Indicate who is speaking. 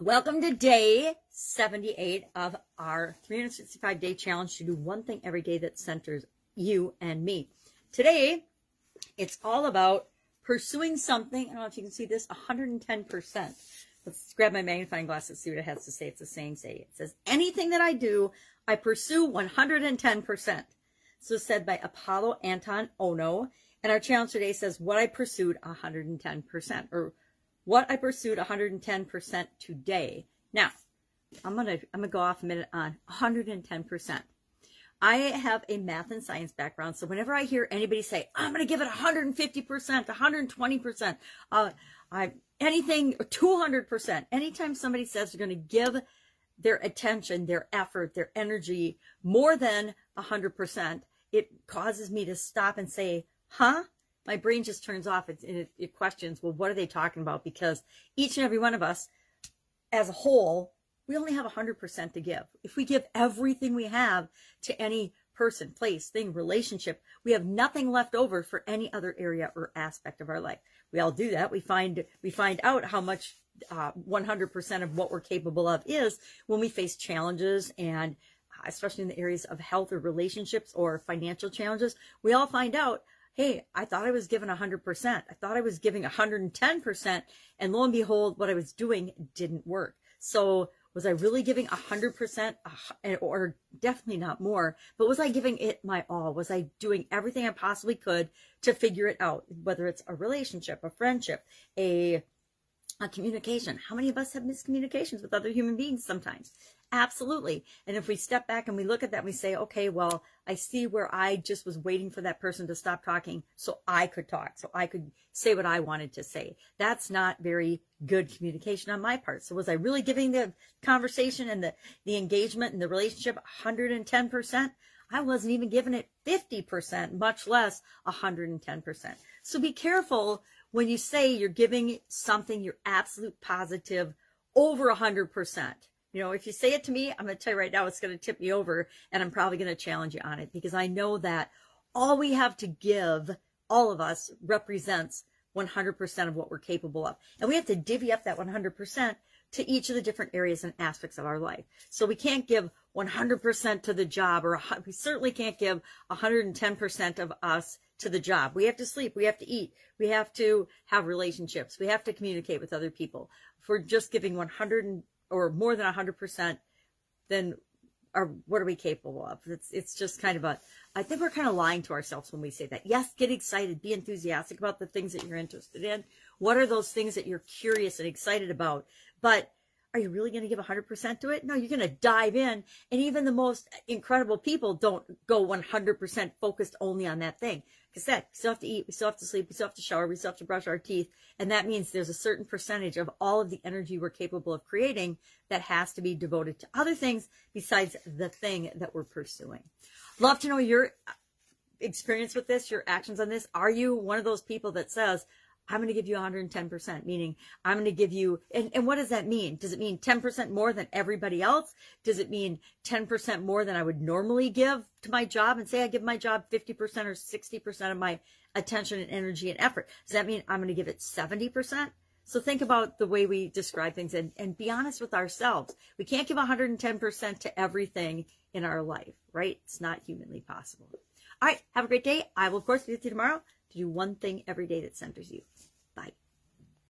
Speaker 1: Welcome to day 78 of our 365 day challenge to do one thing every day that centers you and me. Today, it's all about pursuing something. I don't know if you can see this 110%. Let's grab my magnifying glass and see what it has to say. It's the same say. It says, anything that I do, I pursue 110%. So said by Apolo Anton Ohno. And our challenge today says, what I pursued 110%, or what I pursued 110% today. Now, I'm going to I'm going to go off a minute on 110%. I have a math and science background, so whenever I hear anybody say, "I'm going to give it 150%, 120%, uh, I anything 200%," anytime somebody says they're going to give their attention, their effort, their energy more than 100%, it causes me to stop and say, "Huh? My brain just turns off. It, it, it, questions, well, what are they talking about? Because each and every one of us, as a whole, we only have 100% to give. If we give everything we have to any person, place, thing, relationship, we have nothing left over for any other area or aspect of our life. We all do that. We find we find out how much uh, 100% of what we're capable of is when we face challenges and uh, especially in the areas of health or relationships or financial challenges, we all find out hey, I thought I was giving 100%. I thought I was giving 110%. And lo and behold, what I was doing didn't work. So was I really giving 100% eh, or definitely not more, but was I giving it my all? Was I doing everything I possibly could to figure it out? Whether it's a relationship, a friendship, a, a communication. How many of us have miscommunications with other human beings sometimes? Absolutely. And if we step back and we look at that, we say, okay, well, I see where I just was waiting for that person to stop talking so I could talk, so I could say what I wanted to say. That's not very good communication on my part. So was I really giving the conversation and the, the engagement and the relationship 110%? I wasn't even giving it 50%, much less 110%. So be careful when you say you're giving something your absolute positive over 100%. You know, if you say it to me, I'm going to tell you right now, it's going to tip me over and I'm probably going to challenge you on it because I know that all we have to give, all of us, represents 100% of what we're capable of. And we have to divvy up that 100% to each of the different areas and aspects of our life. So we can't give 100% to the job or we certainly can't give 110% of us to the job. We have to sleep. We have to eat. We have to have relationships. We have to communicate with other people. If we're just giving 100 or more than 100%, then are what are we capable of? It's it's just kind of a I think we're kind of lying to ourselves when we say that. Yes, get excited, be enthusiastic about the things that you're interested in. What are those things that you're curious and excited about? But are you really going to give 100% to it? No, you're going to dive in. And even the most incredible people don't go 100% focused only on that thing. Because that, we still have to eat, we still have to sleep, we still have to shower, we still have to brush our teeth. And that means there's a certain percentage of all of the energy we're capable of creating that has to be devoted to other things besides the thing that we're pursuing. Love to know your uh, experience with this, your actions on this. Are you one of those people that says, I'm going to give you 110%, meaning I'm going to give you, and, and what does that mean? Does it mean 10% more than everybody else? Does it mean 10% more than I would normally give to my job? And say I give my job 50% or 60% of my attention and energy and effort. Does that mean I'm going to give it 70%? So think about the way we describe things and, and be honest with ourselves. We can't give 110% to everything in our life, right? It's not humanly possible. All right. Have a great day. I will, of course, be with you tomorrow to do one thing every day that centers you.